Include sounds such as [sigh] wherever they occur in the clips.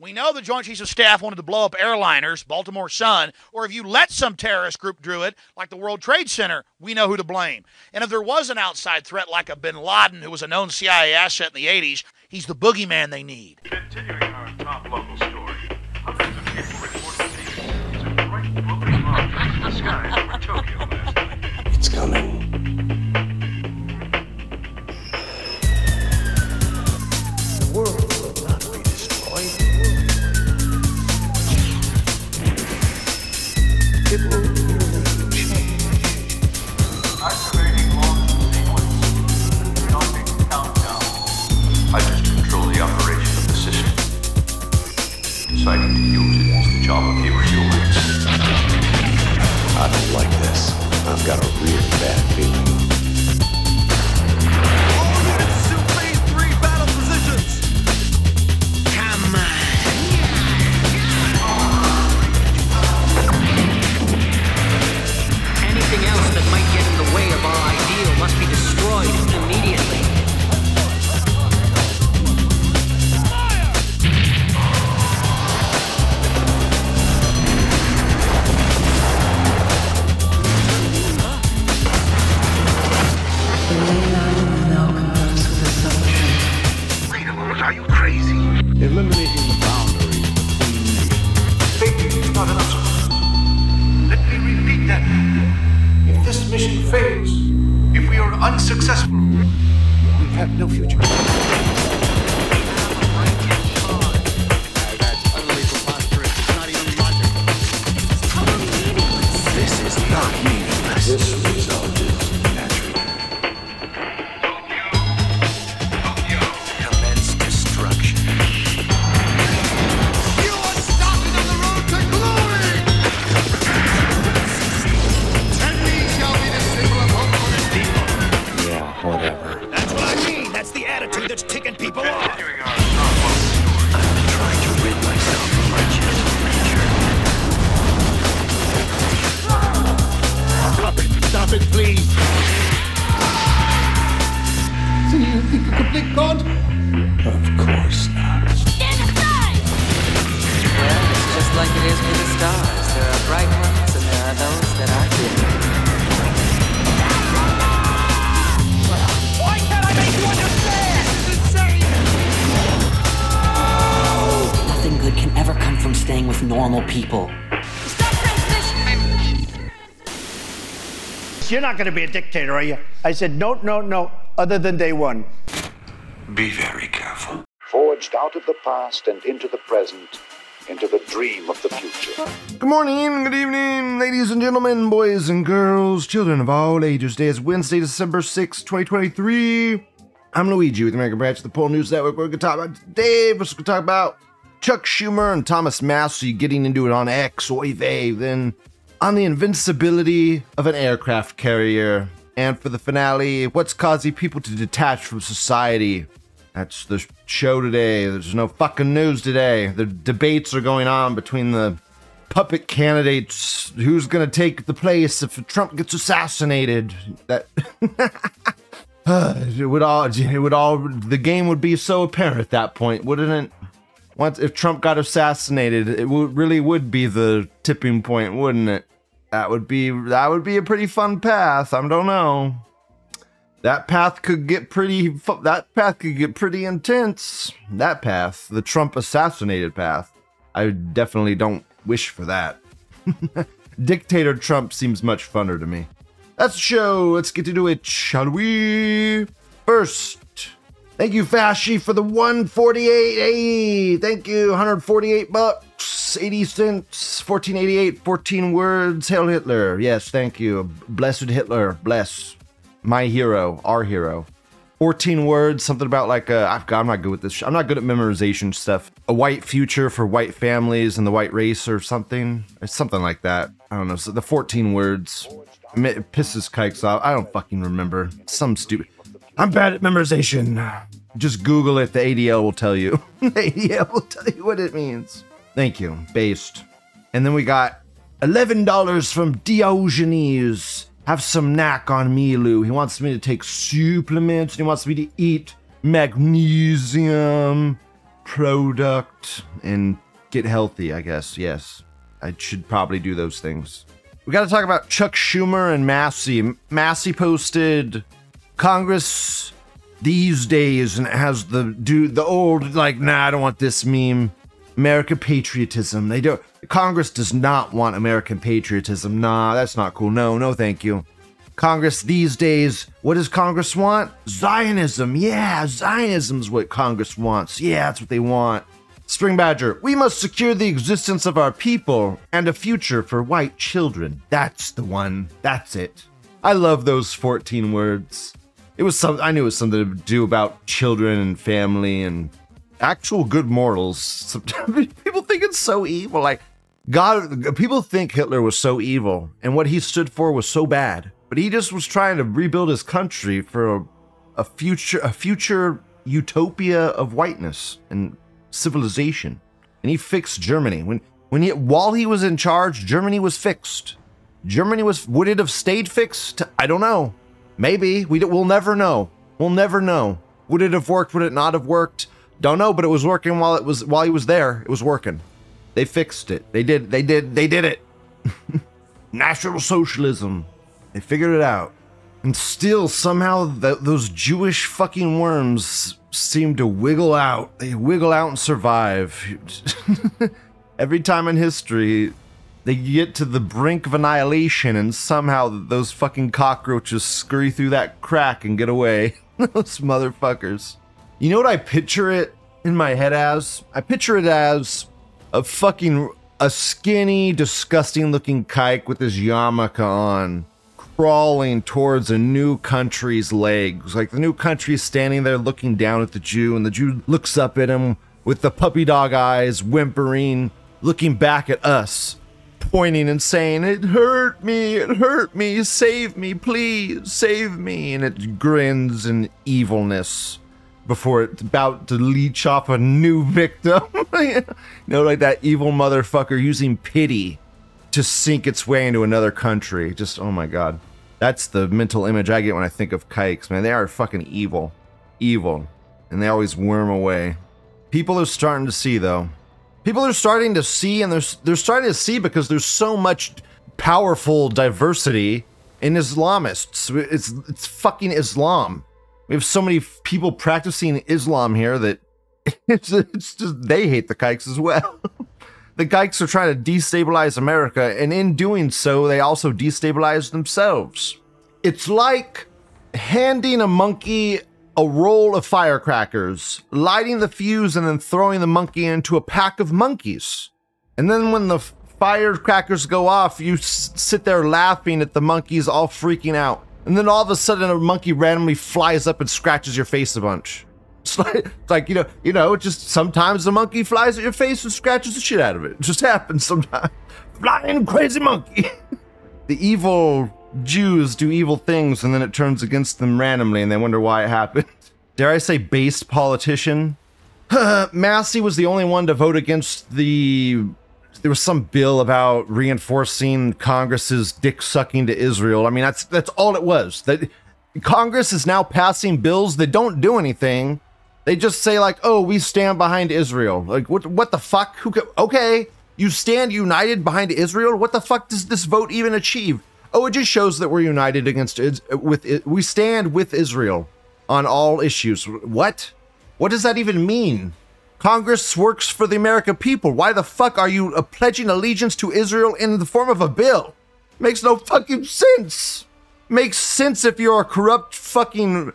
We know the Joint Chiefs of Staff wanted to blow up airliners, Baltimore Sun, or if you let some terrorist group do it, like the World Trade Center, we know who to blame. And if there was an outside threat like a bin Laden who was a known CIA asset in the 80s, he's the boogeyman they need. Continuing our top local story, hundreds of people reported seeing two bright glowing objects in the skies over Tokyo last night. It's coming. Just like it is with the stars. There are bright ones and there are those that are dim. Nothing good can ever come from staying with normal people. You're not going to be a dictator, are you? I said, no, no, no, other than day one. Be very careful. forged out of the past and into the present, into the dream of the future. Good morning, good evening, ladies and gentlemen, boys and girls, children of all ages. Today is Wednesday, December 6, 2023. I'm Luigi with American Branch of the Pol News Network. We're going to talk about Dave. We're going to talk about Chuck Schumer and Thomas Massie getting into it on X, oy vey, then on the invincibility of an aircraft carrier. And for the finale, what's causing people to detach from society? That's the show today. There's no fucking news today. The debates are going on between the puppet candidates. Who's gonna take the place if Trump gets assassinated? That [laughs] uh, it would all. It would all. The game would be so apparent at that point, wouldn't it? Once if Trump got assassinated, it would really would be the tipping point, wouldn't it? That would be that would be a pretty fun path. I don't know that path could get pretty that path could get pretty intense. That path the trump assassinated path. I definitely don't wish for that. [laughs] Dictator trump seems much funner to me. That's the show. Let's get into it shall we? First thank you fashy for the 148 hey thank you 148 bucks 80 cents 1488 14 words. Hail hitler. Yes thank you. Blessed hitler. Bless my hero, our hero. 14 words, something about like a, I've got, I'm not good with this. sh- I'm not good at memorization stuff. A white future for white families and the white race or something. It's something like that. I don't know. So the 14 words. It pisses kikes off. I don't fucking remember. Some stupid. I'm bad at memorization. Just Google it. The ADL will tell you. [laughs] the ADL will tell you what it means. Thank you. Based. And then we got $11 from Diogenes. Have some knack on me, Lou. He wants me to take supplements and he wants me to eat magnesium, product and get healthy, I guess. Yes. I should probably do those things. We got to talk about Chuck Schumer and Massie. Massie posted Congress these days and it has the dude the old like nah I don't want this meme. American patriotism. They don't Congress does not want American patriotism. Nah, that's not cool. No, no thank you. Congress these days, what does Congress want? Zionism. Yeah, Zionism's what Congress wants. Yeah, that's what they want. Spring Badger, we must secure the existence of our people and a future for white children. That's the one. That's it. I love those 14 words. It was some I knew it was something to do about children and family and actual good mortals. [laughs] People think it's so evil. Like God people think Hitler was so evil and what he stood for was so bad. But he just was trying to rebuild his country for a, a future a future utopia of whiteness and civilization. And he fixed Germany. When when he while he was in charge, Germany was fixed. Germany was would it have stayed fixed? I don't know. Maybe we we'll never know. We'll never know. Would it have worked? Would it not have worked? Don't know, but it was working while it was while he was there. It was working. They fixed it. They did. They did. They did it. [laughs] National socialism. They figured it out. And still, somehow, th- those Jewish fucking worms seem to wiggle out. They wiggle out and survive. [laughs] Every time in history, they get to the brink of annihilation, and somehow those fucking cockroaches scurry through that crack and get away. [laughs] those motherfuckers. You know what I picture it in my head as? I picture it as a fucking a skinny, disgusting looking kike with his yarmulke on, crawling towards a new country's legs. Like the new country's standing there looking down at the Jew, and the Jew looks up at him with the puppy dog eyes, whimpering, looking back at us, pointing and saying, It hurt me, it hurt me, save me, please, save me. And it grins in evilness before it's about to leech off a new victim. [laughs] you know, like that evil motherfucker using pity to sink its way into another country. Just, oh my god. That's the mental image I get when I think of kikes, man. They are fucking evil. Evil. And they always worm away. People are starting to see, though. People are starting to see, and they're, they're starting to see because there's so much powerful diversity in Islamists. It's, it's fucking Islam. We have so many people practicing Islam here that [laughs] it's, it's just they hate the kikes as well. [laughs] the kikes are trying to destabilize America, and in doing so, they also destabilize themselves. It's like handing a monkey a roll of firecrackers, lighting the fuse, and then throwing the monkey into a pack of monkeys. And then when the firecrackers go off, you s- sit there laughing at the monkeys all freaking out. And then all of a sudden, a monkey randomly flies up and scratches your face a bunch. [laughs] It's like, it's like you know, you know, just sometimes the monkey flies at your face and scratches the shit out of it. It just [laughs] happens sometimes. Flying crazy monkey. [laughs] the evil Jews do evil things, and then it turns against them randomly, and they wonder why it happened. Dare I say, based politician? Massie was the only one to vote against the there was some bill about reinforcing Congress's dick sucking to Israel. I mean, that's that's all it was. That Congress is now passing bills that don't do anything. They just say like, "Oh, we stand behind Israel." Like, what? What the fuck? Who? Okay, you stand united behind Israel. What the fuck does this vote even achieve? Oh, it just shows that we're united against with it. We stand with Israel on all issues. What? What does that even mean? Congress works for the American people. Why the fuck are you uh, pledging allegiance to Israel in the form of a bill? Makes no fucking sense. Makes sense if you're a corrupt fucking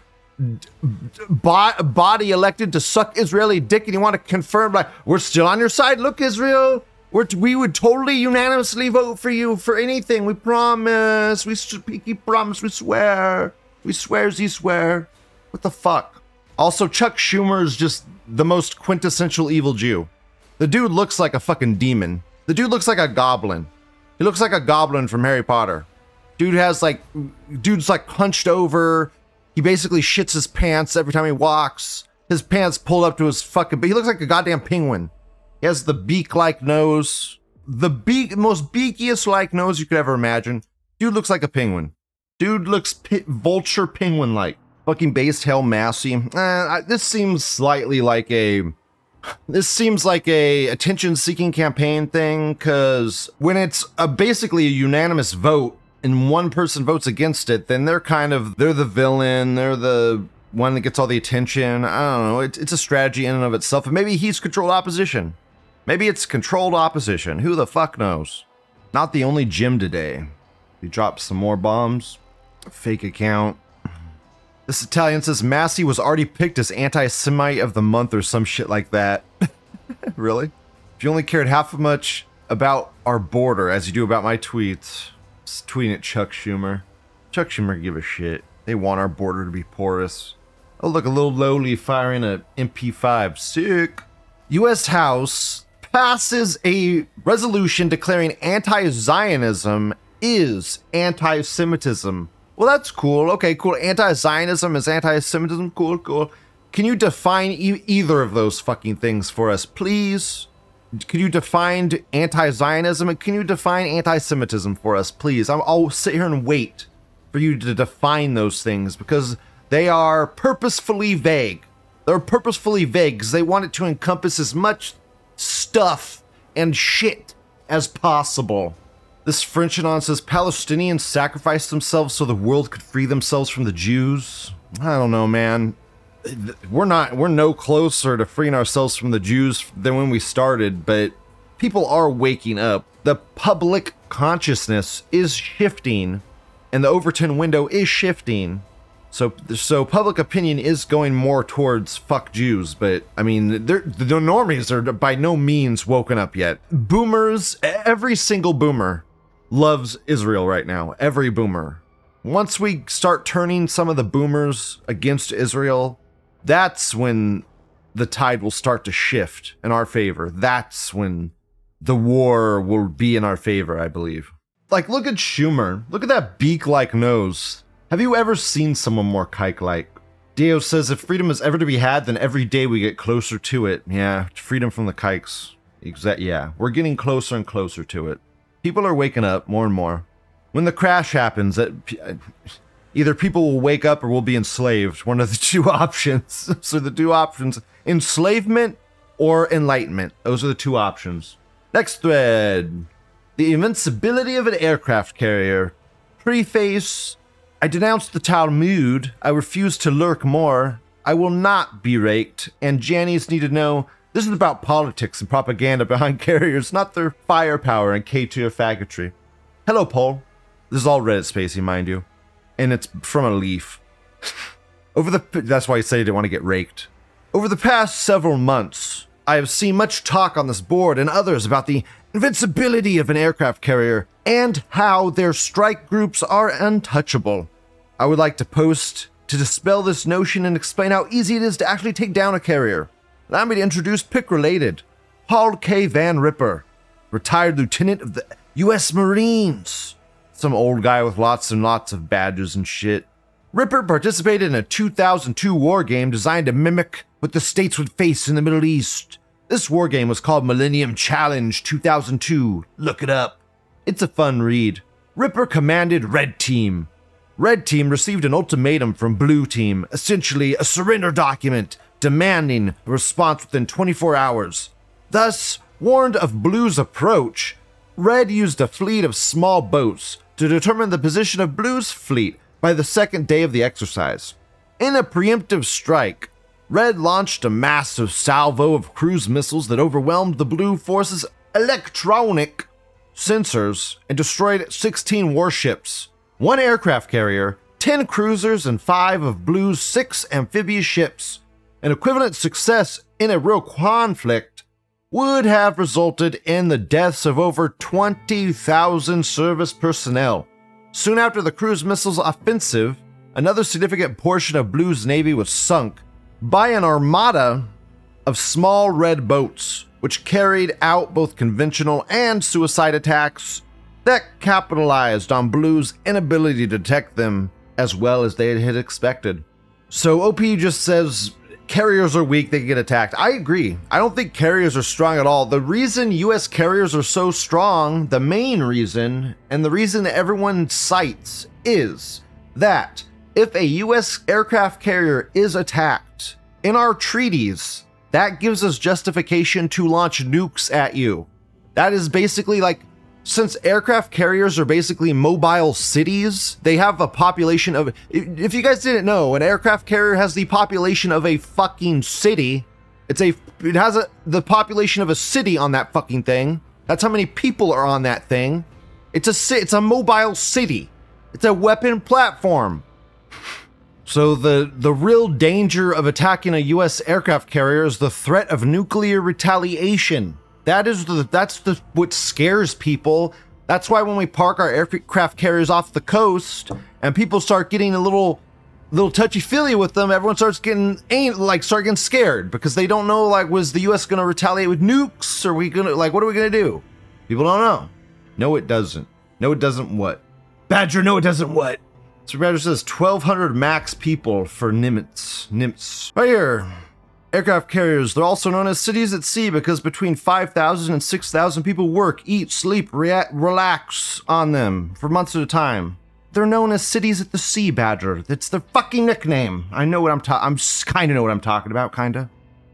bo- body elected to suck Israeli dick and you want to confirm, like, we're still on your side. Look, Israel, t- we would totally unanimously vote for you for anything. We promise. We s- pinky promise. We swear. We swears, you swear. What the fuck? Also, Chuck Schumer is just the most quintessential evil Jew. The dude looks like a fucking demon. The dude looks like a goblin. He looks like a goblin from Harry Potter. Dude has like, dude's like hunched over. He basically shits his pants every time he walks. His pants pulled up to his fucking, but he looks like a goddamn penguin. He has the beak-like nose, the beak, most beakiest-like nose you could ever imagine. Dude looks like a penguin. Dude looks vulture penguin-like. Fucking base hell Massie. Eh, I- this seems slightly like a This seems like a attention-seeking campaign thing because when it's a, basically a unanimous vote and one person votes against it, then they're kind of they're the villain, they're the one that gets all the attention. I don't know. It, it's a strategy in and of itself. And maybe he's controlled opposition. Maybe it's controlled opposition. Who the fuck knows? Not the only Jim today. He dropped some more bombs. Fake account. This Italian says Massie was already picked as anti Semite of the month or some shit like that. [laughs] really? If you only cared half as much about our border as you do about my tweets, just tweeting at Chuck Schumer. Chuck Schumer give a shit. They want our border to be porous. Oh, look, a little lowly firing a MP5. Sick. U.S. House passes a resolution declaring anti Zionism is anti Semitism. Well, that's cool. Okay, cool. Anti Zionism is anti Semitism. Cool, cool. Can you define e- either of those fucking things for us, please? Can you define anti Zionism and can you define anti Semitism for us, please? I'll, I'll sit here and wait for you to define those things because they are purposefully vague. They're purposefully vague because they want it to encompass as much stuff and shit as possible. This French anon says Palestinians sacrificed themselves so the world could free themselves from the Jews. I don't know, man. We're not we're no closer to freeing ourselves from the Jews than when we started, but people are waking up. The public consciousness is shifting and the Overton window is shifting. So, so public opinion is going more towards fuck Jews, but I mean, the normies are by no means woken up yet. Boomers, every single boomer loves Israel right now. Every boomer. Once we start turning some of the boomers against Israel, that's when the tide will start to shift in our favor. That's when the war will be in our favor, I believe. Like, look at Schumer. Look at that beak like nose. Have you ever seen someone more kike like? Dio says if freedom is ever to be had, then every day we get closer to it. Yeah, freedom from the kikes. Exact. Yeah, we're getting closer and closer to it. People are waking up more and more. When the crash happens, that uh, either people will wake up or we'll be enslaved. One of the [laughs] two options. [laughs] so the two options: enslavement or enlightenment. Those are the two options. Next thread: the invincibility of an aircraft carrier. Preface I denounce the Talmud. I refuse to lurk more. I will not be raked. And Jannies need to know this is about politics and propaganda behind [laughs] carriers, not their firepower and K2 faggotry. Hello, Paul. This is all Reddit spacey, mind you. And it's from a leaf. [laughs] Over the that's why he said he didn't want to get raked. Over the past several months, I have seen much talk on this board and others about the invincibility of an aircraft carrier and how their strike groups are untouchable. I would like to post to dispel this notion and explain how easy it is to actually take down a carrier. Allow me to introduce pick related Paul K. Van Riper, retired lieutenant of the U.S. Marines. Some old guy with lots and lots of badges and shit. Riper participated in a 2002 war game designed to mimic what the states would face in the Middle East. This war game was called Millennium Challenge 2002. Look it up. It's a fun read. Riper commanded Red Team, Red Team received an ultimatum from Blue Team, essentially a surrender document demanding a response within 24 hours. Thus, warned of Blue's approach, Red used a fleet of small boats to determine the position of Blue's fleet by the second day of the exercise. In a preemptive strike, Red launched a massive salvo of cruise missiles that overwhelmed the Blue Force's electronic sensors and destroyed 16 warships one aircraft carrier, 10 cruisers, and 5 of Blue's 6 amphibious ships. An equivalent success in a real conflict would have resulted in the deaths of over 20,000 service personnel. Soon after the cruise missiles offensive, another significant portion of Blue's navy was sunk by an armada of small red boats, which carried out both conventional and suicide attacks that capitalized on Blue's inability to detect them as well as they had expected. So OP just says carriers are weak, they can get attacked. I agree. I don't think carriers are strong at all. The reason US carriers are so strong, the main reason, and the reason that everyone cites is that if a US aircraft carrier is attacked, in our treaties, that gives us justification to launch nukes at you. That is basically like since aircraft carriers are basically mobile cities, they have a population of. If you guys didn't know, an aircraft carrier has the population of a fucking city. It's a. It has a the population of a city on that fucking thing. That's how many people are on that thing. It's a it's a mobile city. It's a weapon platform. So the the real danger of attacking a U.S. aircraft carrier is the threat of nuclear retaliation. That is the that's the what scares people. That's why when we park our aircraft carriers off the coast and people start getting a little little touchy feely with them, everyone starts getting ain't like start getting scared because they don't know like was the U.S. going to retaliate with nukes? Are we gonna like what are we gonna do? People don't know. No, it doesn't. No, it doesn't. What? Badger, no, it doesn't. What? So Badger says 1,200 max people for Nimitz. Nimitz. Right here. Aircraft carriers, they're also known as cities at sea because between 5,000 and 6,000 people work, eat, sleep, rea- relax on them for months at a time. They're known as cities at the sea, Badger. That's their fucking nickname. I know what I'm talking. I'm kind of know what I'm talking about, kind of,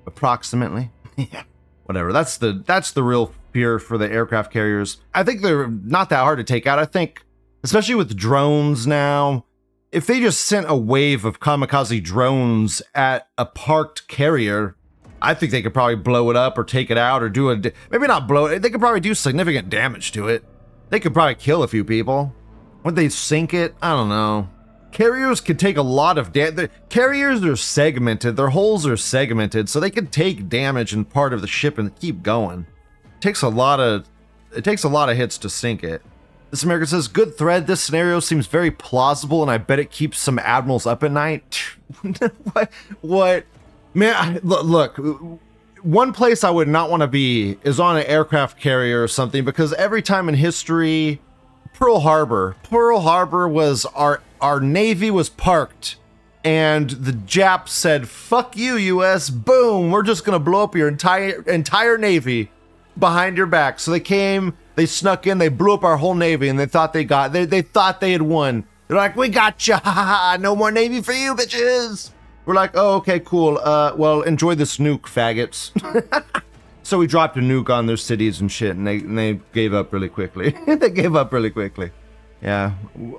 approximately. [laughs] yeah, whatever. That's the that's the real fear for the aircraft carriers. I think they're not that hard to take out. I think, especially with drones now, if they just sent a wave of kamikaze drones at a parked carrier, I think they could probably blow it up or take it out or do a maybe not blow it. They could probably do significant damage to it. They could probably kill a few people. Would they sink it? I don't know. Carriers could take a lot of damage. Carriers are segmented. Their holes are segmented, so they could take damage in part of the ship and keep going. It takes a lot of it takes a lot of hits to sink it. This American says, good thread. This scenario seems very plausible, and I bet it keeps some admirals up at night. [laughs] what? What? Man, I- look, look. One place I would not want to be is on an aircraft carrier or something, because every time in history, Pearl Harbor, Pearl Harbor was our our navy was parked, and the Japs said, "Fuck you, U.S. Boom, we're just gonna blow up your entire entire navy." behind your back. So they came, they snuck in, they blew up our whole navy, and they thought they got they they thought they had won. They're like, we got you, [laughs] ha ha! No more navy for you, bitches. We're like, oh okay, cool. Uh, well, enjoy this nuke, faggots. [laughs] so we dropped a nuke on their cities and shit, and they and they gave up really quickly. [laughs] they gave up really quickly. Yeah,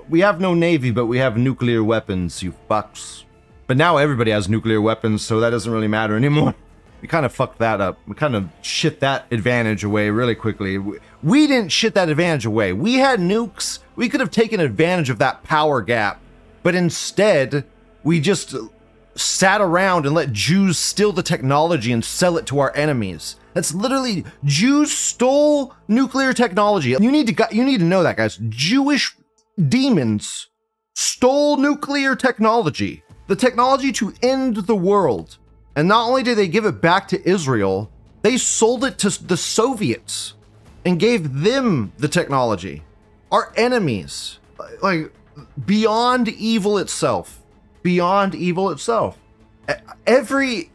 we have no navy, but we have nuclear weapons, you fucks. But now everybody has nuclear weapons, so that doesn't really matter anymore. We kind of fucked that up. We kind of shit that advantage away really quickly. We- We didn't shit that advantage away. We had nukes. We could have taken advantage of that power gap. But instead, we just sat around and let Jews steal the technology and sell it to our enemies. That's literally Jews stole nuclear technology. You need to you need to know that guys. Jewish demons stole nuclear technology, the technology to end the world. And not only did they give it back to Israel, they sold it to the Soviets and gave them the technology. Our enemies, like beyond evil itself, beyond evil itself. Every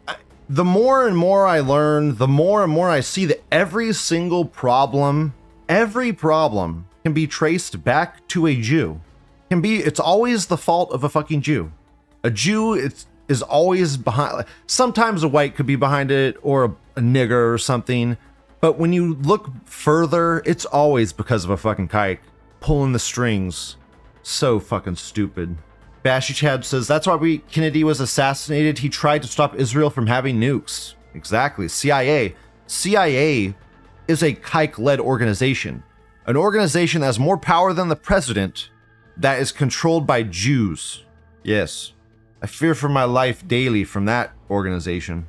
the more and more I learn, the more and more I see that every single problem, every problem can be traced back to a Jew. Can be it's always the fault of a fucking Jew. A Jew it's, is always behind. Sometimes a white could be behind it or a, a nigger or something. But when you look further, it's always because of a fucking kike pulling the strings. So fucking stupid. Bashy Chad says that's why we Kennedy was assassinated. He tried to stop Israel from having nukes. Exactly. CIA. CIA is a kike-led organization. An organization that has more power than the president that is controlled by Jews. Yes. I fear for my life daily from that organization.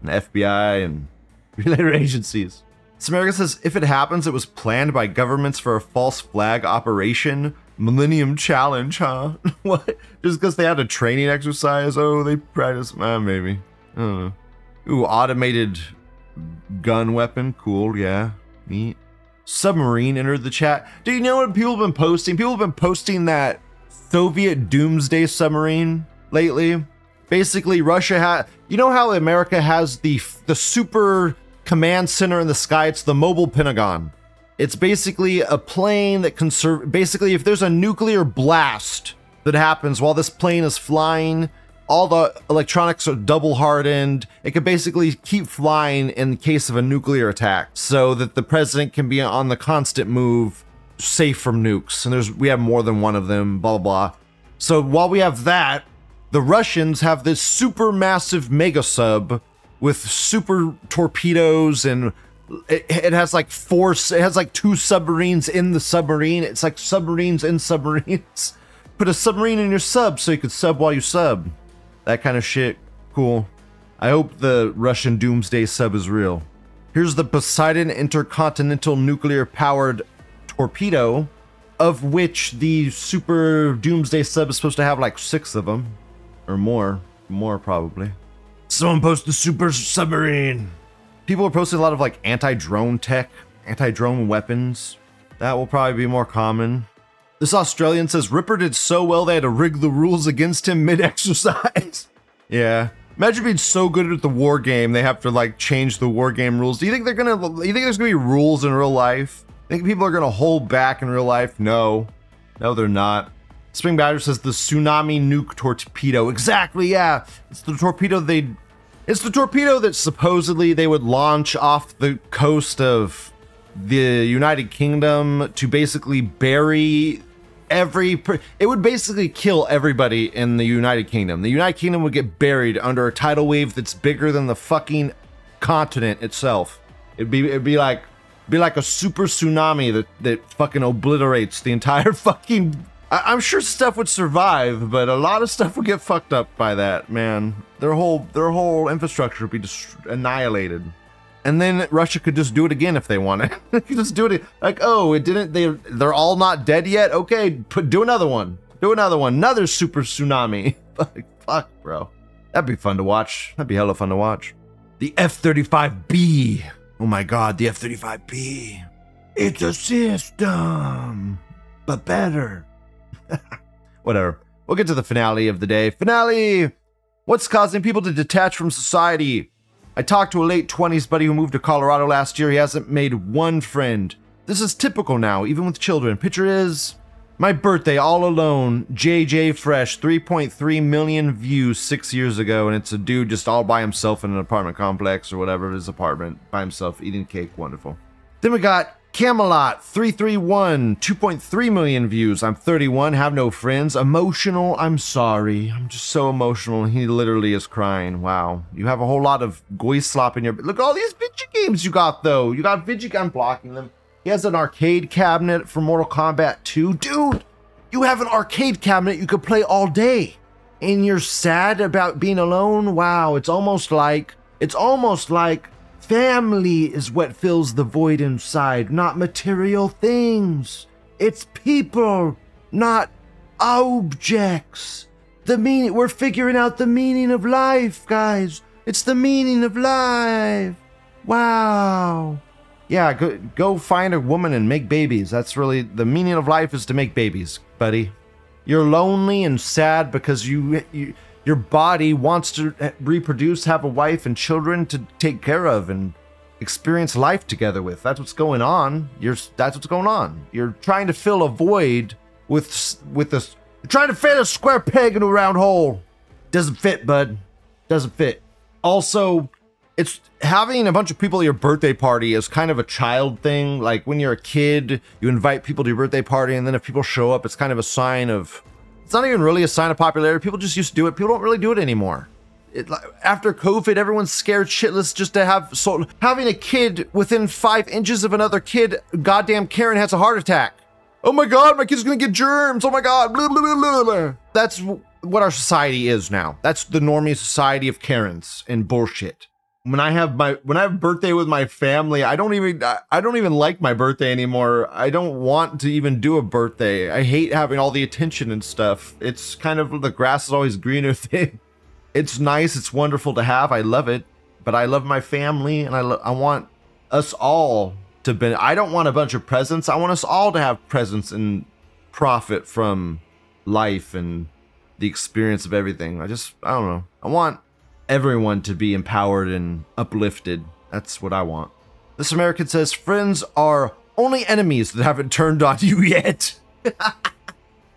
And FBI and [laughs] related agencies. Samarica says if it happens, it was planned by governments for a false flag operation. Millennium Challenge, huh? [laughs] what? Just because they had a training exercise? Oh, they practice? Uh, maybe. I don't know. Ooh, automated gun weapon. Cool, yeah. Neat. Submarine entered the chat. Do you know what people have been posting? People have been posting that Soviet doomsday submarine lately. Basically, Russia had. You know how America has the the super command center in the sky? It's the mobile Pentagon. It's basically a plane that can serve. Basically, if there's a nuclear blast that happens while this plane is flying, all the electronics are double hardened. It can basically keep flying in case of a nuclear attack, so that the president can be on the constant move, safe from nukes. And there's we have more than one of them. Blah blah blah. So while we have that, the Russians have this super massive mega sub with super torpedoes and it, it has like four it has like two submarines in the submarine. It's like submarines in submarines. [laughs] Put a submarine in your sub so you could sub while you sub. That kind of shit. Cool. I hope the russian doomsday sub is real. Here's the poseidon intercontinental nuclear powered torpedo of which the super doomsday sub is supposed to have like six of them or more more probably someone post the super submarine people are posting a lot of like anti-drone tech, anti-drone weapons. That will probably be more common. This Australian says Riper did so well they had to rig the rules against him [laughs] mid-exercise. yeah. Imagine being so good at the war game they have to like change the war game rules. Do you think they're gonna you think there's gonna be rules in real life? Think people are gonna hold back in real life? No. No, they're not. Spring Badger says the tsunami nuke torpedo. Exactly, yeah. It's the torpedo they it's the torpedo that supposedly they would launch off the coast of the United Kingdom to basically bury every. It would basically kill everybody in the United Kingdom. The United Kingdom would get buried under a tidal wave that's bigger than the fucking continent itself. It'd be it'd be like be like a super tsunami that that fucking obliterates the entire [laughs] fucking I- am sure stuff would survive, but a lot of stuff would get fucked up by that, man. Their whole their whole infrastructure would be just annihilated. And then Russia could just do it again if they wanted. [laughs] they could just do it like, oh, it didn't. They they're all not dead yet. Okay, put do another one. Do another one. Another super tsunami. [laughs] Fuck, fuck, bro. That'd be fun to watch. That'd be hella fun to watch. The F-35B. Oh my god, the F-35B. It's a system, but better. [laughs] Whatever. We'll get to the finale of the day. Finale! What's causing people to detach from society? I talked to a late 20s buddy who moved to Colorado last year. He hasn't made one friend. This is typical now, even with children. Picture is my birthday all alone. JJ Fresh, 3.3 million views six years ago, and it's a dude just all by himself in an apartment complex or whatever his apartment by himself eating cake. Wonderful. Then we got Camelot 331, 2.3 million views. I'm 31, have no friends. Emotional, I'm sorry. I'm just so emotional. He literally is crying. Wow. You have a whole lot of goy slop in your. Look at all these video games you got, though. You got video. I'm blocking them. He has an arcade cabinet for Mortal Kombat 2. Dude, you have an arcade cabinet you could play all day. And you're sad about being alone? Wow. It's almost like. It's almost like Family is what fills the void inside, not material things. It's people, not objects. The meaning, we're figuring out the meaning of life, guys. It's the meaning of life. Wow. Yeah, go, go find a woman and make babies. That's really the meaning of life is to make babies, buddy. You're lonely and sad because you, you your body wants to eh, reproduce, have a wife and children to take care of and experience life together with. That's what's going on. You're that's what's going on. You're trying to fill a void with with this. You're trying to fit a square peg in a round hole. Doesn't fit, bud. Doesn't fit. Also, it's having a bunch of people at your birthday party is kind of a child thing. Like when you're a kid, you invite people to your birthday party, and then if people show up, it's kind of a sign of it's not even really a sign of popularity. People just used to do it. People don't really do it anymore. It, after COVID, everyone's scared shitless just to have so having a kid within five inches of another kid. Goddamn Karen has a heart attack. Oh my god, my kid's gonna get germs. Oh my god. Blah, blah, blah, blah. That's what our society is now. That's the normie society of Karens and bullshit when I have my when I have birthday with my family, I don't even I don't even like my birthday anymore. I don't want to even do a birthday. I hate having all the attention and stuff. It's kind of the grass is always greener [laughs] thing. It's nice, it's wonderful to have. I love it, but I love my family and I lo- I want us all to be I don't want a bunch of presents. I want us all to have presents and profit from life and the experience of everything. I just I don't know. I want everyone to be empowered and uplifted. That's what I want. This American says friends are only enemies that haven't turned on you yet. [laughs]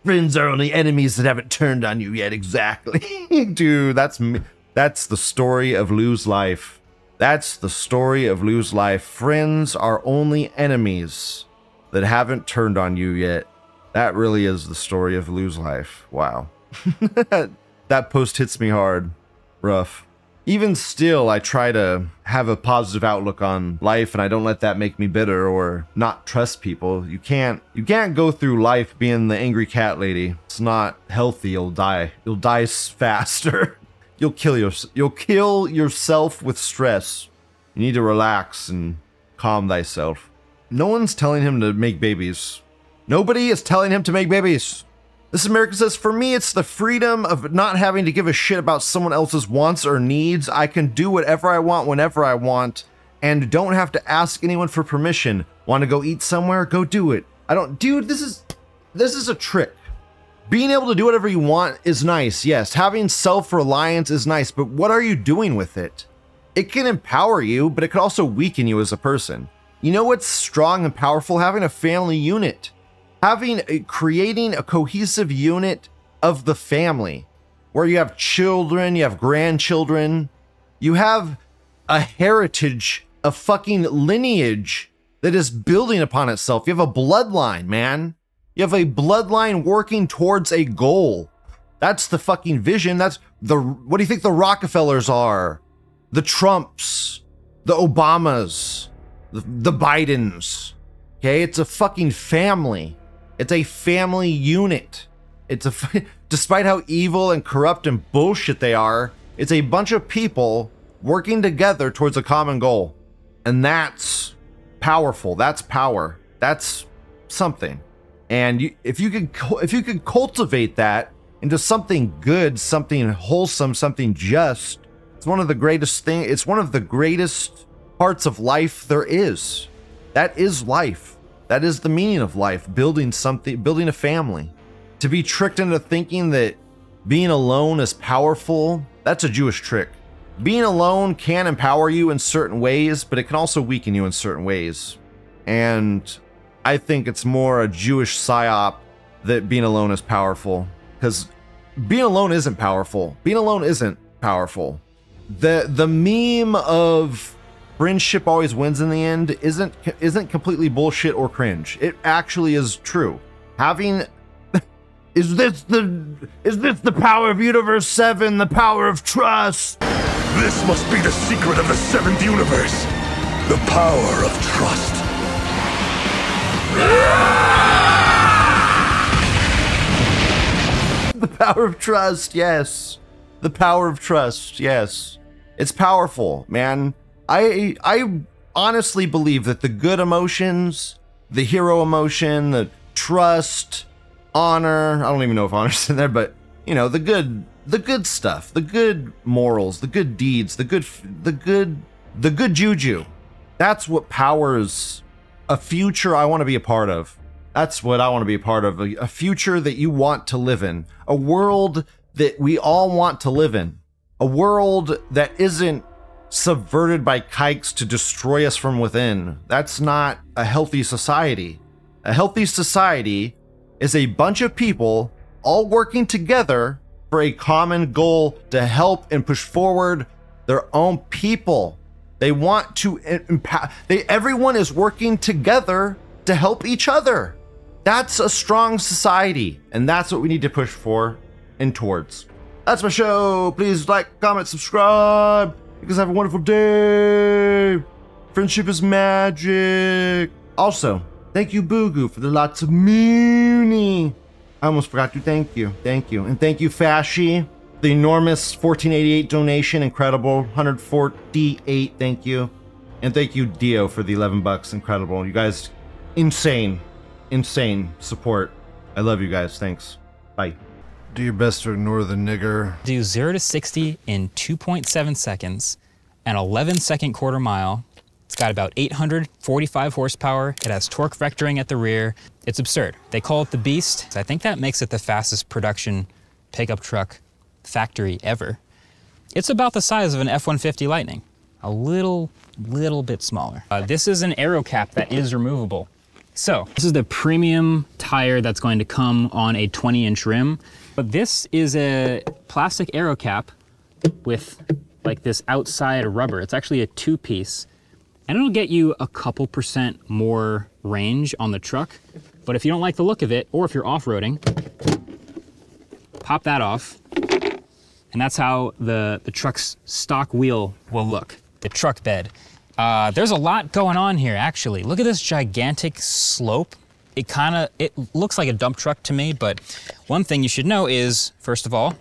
Friends are only enemies that haven't turned on you yet. Exactly, [laughs] dude. That's me. That's the story of Lou's life. That's the story of Lou's life. Friends are only enemies that haven't turned on you yet. That really is the story of Lou's life. Wow. [laughs] that post hits me hard. Rough. Even still, I try to have a positive outlook on life and I don't let that make me bitter or not trust people. You can't you can't go through life being the angry cat lady. It's not healthy. You'll die. You'll die faster. [laughs] you'll kill your you'll kill yourself with stress. You need to relax and calm thyself. No one's telling him to make babies. Nobody is telling him to make babies. This American says, for me, it's the freedom of not having to give a shit about someone else's wants or needs. I can do whatever I want whenever I want and don't have to ask anyone for permission. Want to go eat somewhere? Go do it. I don't, dude, this is, this is a trick. Being able to do whatever you want is nice, yes. Having self reliance is nice, but what are you doing with it? It can empower you, but it can also weaken you as a person. You know what's strong and powerful? Having a family unit having creating a cohesive unit of the family where you have children, you have grandchildren, you have a heritage, a fucking lineage that is building upon itself. You have a bloodline, man. You have a bloodline working towards a goal. That's the fucking vision. That's the what do you think the Rockefellers are? The Trumps, the Obamas, the, the Bidens. Okay, it's a fucking family. It's a family unit. It's a [laughs] despite how evil and corrupt and bullshit they are, it's a bunch of people working together towards a common goal. And that's powerful. That's power. That's something. And you, if you cu- if you could cultivate that into something good, something wholesome, something just, it's one of the greatest thing. It's one of the greatest parts of life there is. That is life. That is the meaning of life. Building something, building a family. To be tricked into thinking that being alone is powerful, that's a Jewish trick. Being alone can empower you in certain ways, but it can also weaken you in certain ways. And I think it's more a Jewish psyop that being alone is powerful. Because being alone isn't powerful. Being alone isn't powerful. The the meme of friendship always wins in the end isn't isn't completely bullshit or cringe. It actually is true. Having [laughs] is this the is this the power of universe 7, the power of trust? This must be the secret of the seventh universe. The power of trust. [laughs] The power of trust, yes. The power of trust, yes. It's powerful, man. I I honestly believe that the good emotions, the hero emotion, the trust, honor, I don't even know if honor's [laughs] in there, but you know, the good the good stuff, the good morals, the good deeds, the good the good the good juju. That's what powers a future I want to be a part of. That's what I want to be a part of. A, a future that you want to live in. A world that we all want to live in. A world that isn't subverted by kikes to destroy us from within. That's not a healthy society. A healthy society is a bunch of people all working together for a common goal to help and push forward their own people. They want to empower. They everyone is working together to help each other. That's a strong society, and that's what we need to push for and towards. That's my show. Please like, comment, subscribe. You guys have a wonderful day. Friendship is magic. Also, thank you, Bogoo, for the lots of money. I almost forgot to thank you. Thank you. And thank you, Fashy. The enormous 1488 donation. Incredible. 148. Thank you. And thank you, Dio, for the 11 bucks. Incredible. You guys, insane, insane support. I love you guys. Thanks. Bye. Do your best to ignore the nigger. do 0 to 60 in 2.7 seconds, an 11 second quarter mile. It's got about 845 horsepower. It has torque vectoring at the rear. It's absurd. They call it the Beast. I think that makes it the fastest production pickup truck factory ever. It's about the size of an F 150 Lightning, a little, little bit smaller. Uh, this is an aero cap that is removable. So, this is the premium tire that's going to come on a 20 inch rim. But this is a plastic aero cap with like this outside rubber. It's actually a two piece. And it'll get you a couple percent more range on the truck. But if you don't like the look of it, or if you're off roading, pop that off. And that's how the, the truck's stock wheel will look, the truck bed. Uh, there's a lot going on here, actually. Look at this gigantic slope. It kind of, it looks like a dump truck to me, but one thing you should know is, first of all,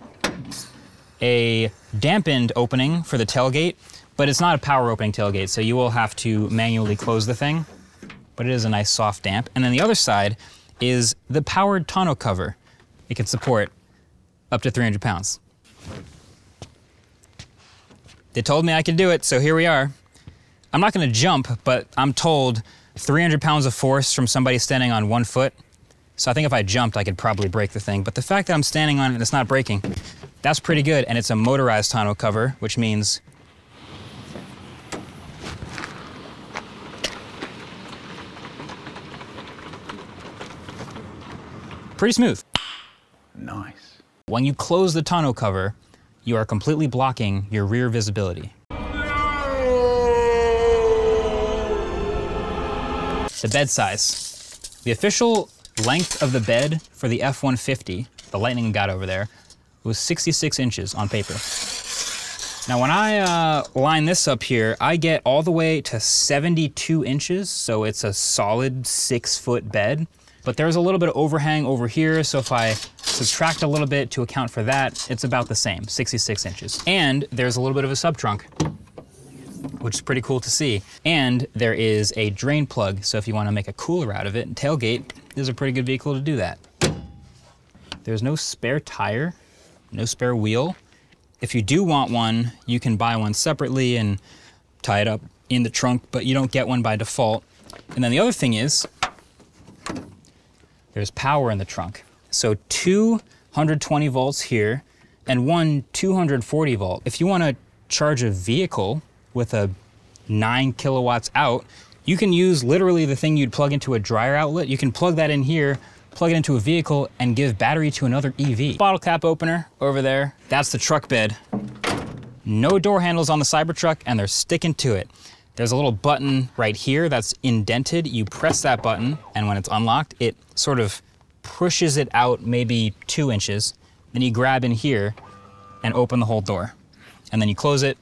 a dampened opening for the tailgate, but it's not a power opening tailgate, so you will have to manually close the thing, but it is a nice soft damp. And then the other side is the powered tonneau cover. It can support up to 300 pounds. They told me I could do it, so here we are. I'm not gonna jump, but I'm told 300 pounds of force from somebody standing on one foot. So I think if I jumped, I could probably break the thing. But the fact that I'm standing on it and it's not breaking, that's pretty good. And it's a motorized tonneau cover, which means pretty smooth. Nice. When you close the tonneau cover, you are completely blocking your rear visibility. The bed size. The official length of the bed for the F-150, the Lightning got over there, was 66 inches on paper. Now when I uh, line this up here, I get all the way to 72 inches, so it's a solid six foot bed. But there's a little bit of overhang over here, so if I subtract a little bit to account for that, it's about the same, 66 inches. And there's a little bit of a sub-trunk, which is pretty cool to see. And there is a drain plug, so if you wanna make a cooler out of it, tailgate is a pretty good vehicle to do that. There's no spare tire, no spare wheel. If you do want one, you can buy one separately and tie it up in the trunk, but you don't get one by default. And then the other thing is, there's power in the trunk. So two 120 volts here and one 240 volt. If you want to charge a vehicle with a 9 kilowatts out, you can use literally the thing you'd plug into a dryer outlet. You can plug that in here, plug it into a vehicle, and give battery to another EV. Bottle cap opener over there. That's the truck bed. No door handles on the Cybertruck, and they're sticking to it. There's a little button right here that's indented. You press that button, and when it's unlocked, it sort of pushes it out maybe two inches. Then you grab in here and open the whole door. And then you close it.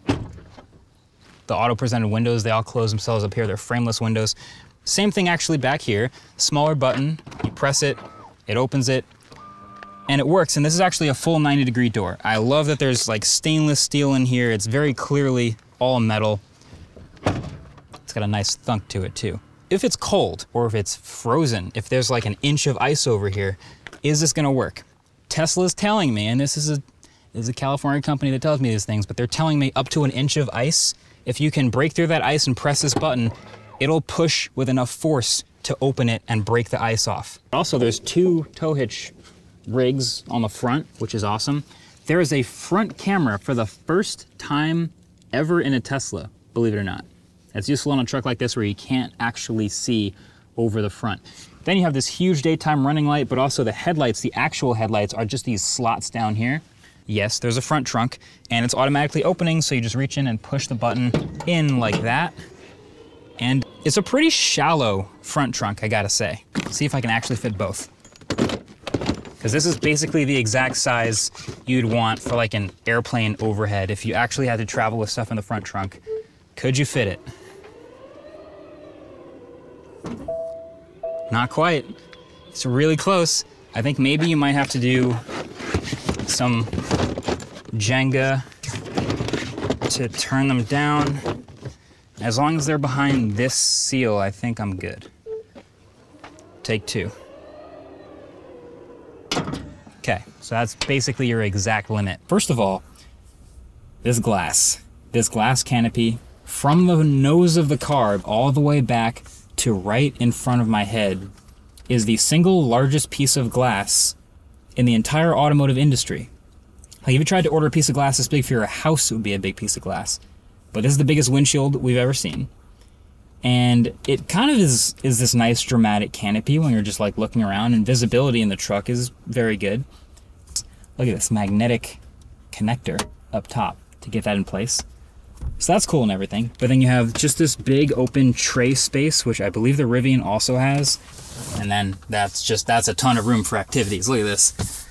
The auto-presented windows, they all close themselves up here. They're frameless windows. Same thing actually back here. Smaller button, you press it, it opens it, and it works. And this is actually a full 90 degree door. I love that there's like stainless steel in here. It's very clearly all metal. It's got a nice thunk to it too. If it's cold or if it's frozen, if there's like an inch of ice over here, is this gonna work? Tesla's telling me, and this is a this is a California company that tells me these things, but they're telling me up to an inch of ice, if you can break through that ice and press this button, it'll push with enough force to open it and break the ice off. Also, there's two tow hitch rigs on the front, which is awesome. There is a front camera for the first time ever in a Tesla, believe it or not. That's useful on a truck like this where you can't actually see over the front. Then you have this huge daytime running light, but also the headlights, the actual headlights are just these slots down here. Yes, there's a front trunk and it's automatically opening, so you just reach in and push the button in like that. And it's a pretty shallow front trunk, I gotta say. See if I can actually fit both. Because this is basically the exact size you'd want for like an airplane overhead if you actually had to travel with stuff in the front trunk. Could you fit it? Not quite. It's really close. I think maybe you might have to do some Jenga to turn them down. As long as they're behind this seal, I think I'm good. Take two. Okay, so that's basically your exact limit. First of all, this glass, this glass canopy from the nose of the car all the way back to right in front of my head is the single largest piece of glass in the entire automotive industry. Like if you tried to order a piece of glass this big for your house, it would be a big piece of glass. But this is the biggest windshield we've ever seen. and it kind of is is this nice dramatic canopy when you're just like looking around and visibility in the truck is very good look at this magnetic connector up top to get that in place so that's cool and everything but then you have just this big open tray space which i believe the rivian also has and then that's just that's a ton of room for activities look at this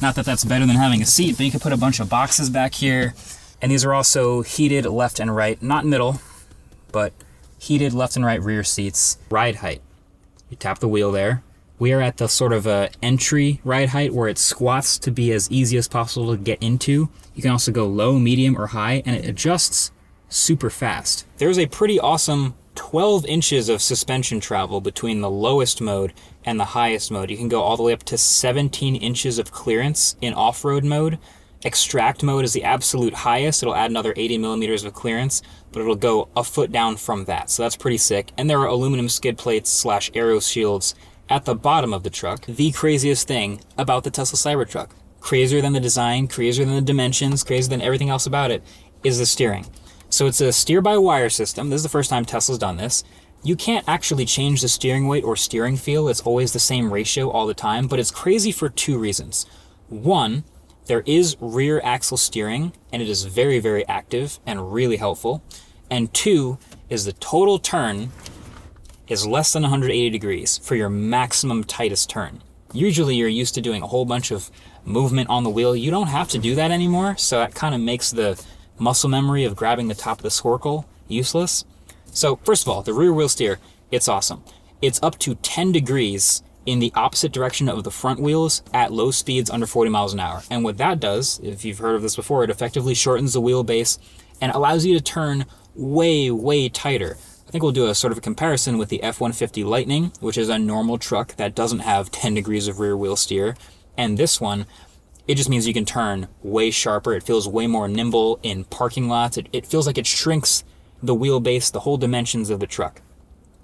not that that's better than having a seat but you can put a bunch of boxes back here and these are also heated left and right not middle but heated left and right rear seats. Ride height. You tap the wheel there. We are at the sort of a entry ride height where it squats to be as easy as possible to get into. You can also go low, medium, or high, and it adjusts super fast. There's a pretty awesome 12 inches of suspension travel between the lowest mode and the highest mode. You can go all the way up to 17 inches of clearance in off-road mode. Extract mode is the absolute highest. It'll add another 80 millimeters of clearance, but it'll go a foot down from that. So that's pretty sick. And there are aluminum skid plates slash aero shields at the bottom of the truck. The craziest thing about the Tesla Cybertruck, crazier than the design, crazier than the dimensions, crazier than everything else about it, is the steering. So it's a steer-by-wire system. This is the first time Tesla's done this. You can't actually change the steering weight or steering feel. It's always the same ratio all the time, but it's crazy for two reasons. One, there is rear axle steering, and it is very, very active and really helpful. And two is the total turn is less than 180 degrees for your maximum tightest turn. Usually you're used to doing a whole bunch of movement on the wheel. You don't have to do that anymore, so that kind of makes the muscle memory of grabbing the top of the snorkel useless. So first of all, the rear wheel steer, it's awesome. It's up to 10 degrees in the opposite direction of the front wheels at low speeds under 40 miles an hour. And what that does, if you've heard of this before, it effectively shortens the wheelbase and allows you to turn way, way tighter. Think we'll do a sort of a comparison with the F-150 Lightning, which is a normal truck that doesn't have 10 degrees of rear wheel steer. And this one, it just means you can turn way sharper. It feels way more nimble in parking lots. It, it feels like it shrinks the wheelbase, the whole dimensions of the truck.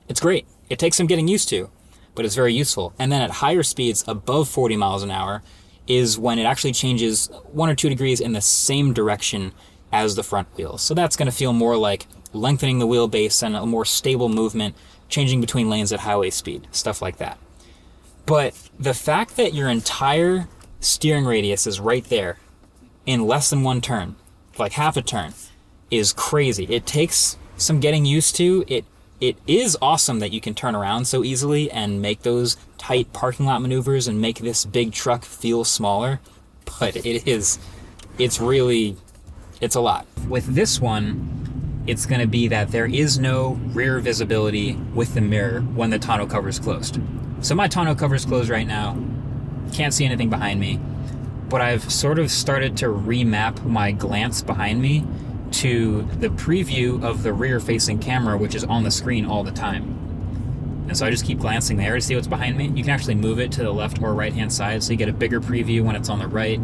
It's great. It takes some getting used to but it's very useful. And then at higher speeds above 40 miles an hour is when it actually changes one or two degrees in the same direction as the front wheels. So that's going to feel more like lengthening the wheelbase and a more stable movement, changing between lanes at highway speed, stuff like that. But the fact that your entire steering radius is right there in less than one turn, like half a turn, is crazy. It takes some getting used to. It it is awesome that you can turn around so easily and make those tight parking lot maneuvers and make this big truck feel smaller, but it is, it's really, it's a lot. With this one, it's going to be that there is no rear visibility with the mirror when the tonneau cover is closed. So my tonneau cover is closed right now. Can't see anything behind me. But I've sort of started to remap my glance behind me to the preview of the rear facing camera, which is on the screen all the time. And so I just keep glancing there to see what's behind me. You can actually move it to the left or right hand side so you get a bigger preview when it's on the right,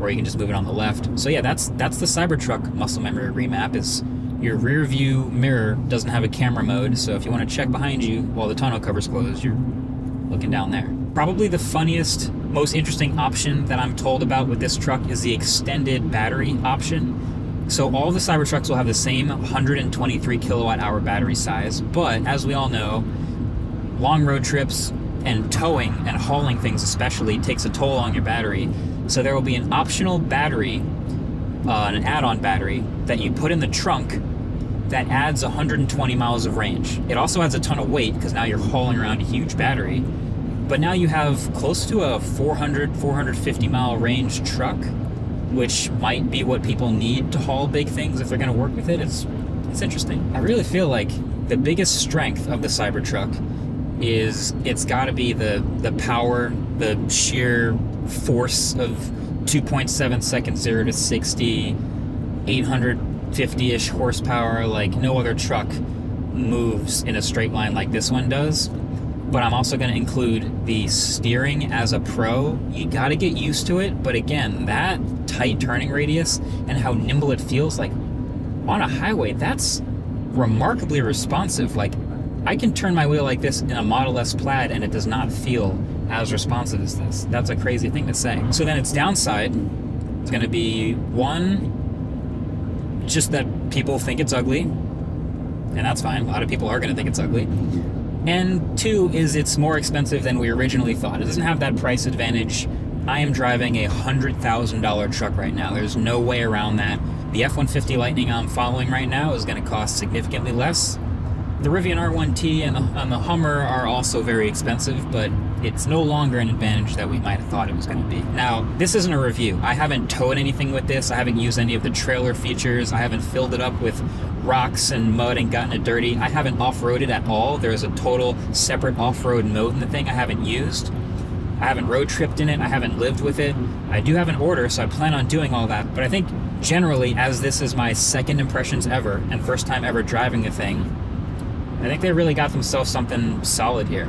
or you can just move it on the left. So yeah, that's that's the Cybertruck muscle memory remap is your rear view mirror doesn't have a camera mode, so if you want to check behind you while the tonneau cover's closed, you're looking down there. Probably the funniest, most interesting option that I'm told about with this truck is the extended battery option. So all the Cybertrucks will have the same 123 kilowatt hour battery size, but as we all know, long road trips and towing and hauling things especially takes a toll on your battery. So there will be an optional battery, uh, an add-on battery that you put in the trunk that adds 120 miles of range. It also adds a ton of weight because now you're hauling around a huge battery. But now you have close to a 400, 450 mile range truck which might be what people need to haul big things if they're going to work with it. It's it's interesting. I really feel like the biggest strength of the Cybertruck is it's got to be the the power, the sheer force of 2.7 seconds 0 to 60 850ish horsepower like no other truck moves in a straight line like this one does but I'm also going to include the steering as a pro. You got to get used to it, but again, that tight turning radius and how nimble it feels like on a highway, that's remarkably responsive. Like I can turn my wheel like this in a Model S Plaid and it does not feel as responsive as this. That's a crazy thing to say. So then its downside is going to be one, just that people think it's ugly. and that's fine. A lot of people are going to think it's ugly. And two is it's more expensive than we originally thought. It doesn't have that price advantage. I am driving a $100,000 truck right now. There's no way around that. The F 150 Lightning I'm following right now is going to cost significantly less. The Rivian R1T and the, and the Hummer are also very expensive, but it's no longer an advantage that we might have thought it was going to be. Now, this isn't a review. I haven't towed anything with this. I haven't used any of the trailer features. I haven't filled it up with rocks and mud and gotten it dirty. I haven't off-roaded at all. There's a total separate off-road mode in the thing I haven't used. I haven't road tripped in it. I haven't lived with it. I do have an order, so I plan on doing all that. But I think generally, as this is my second impressions ever and first time ever driving a thing, I think they really got themselves something solid here.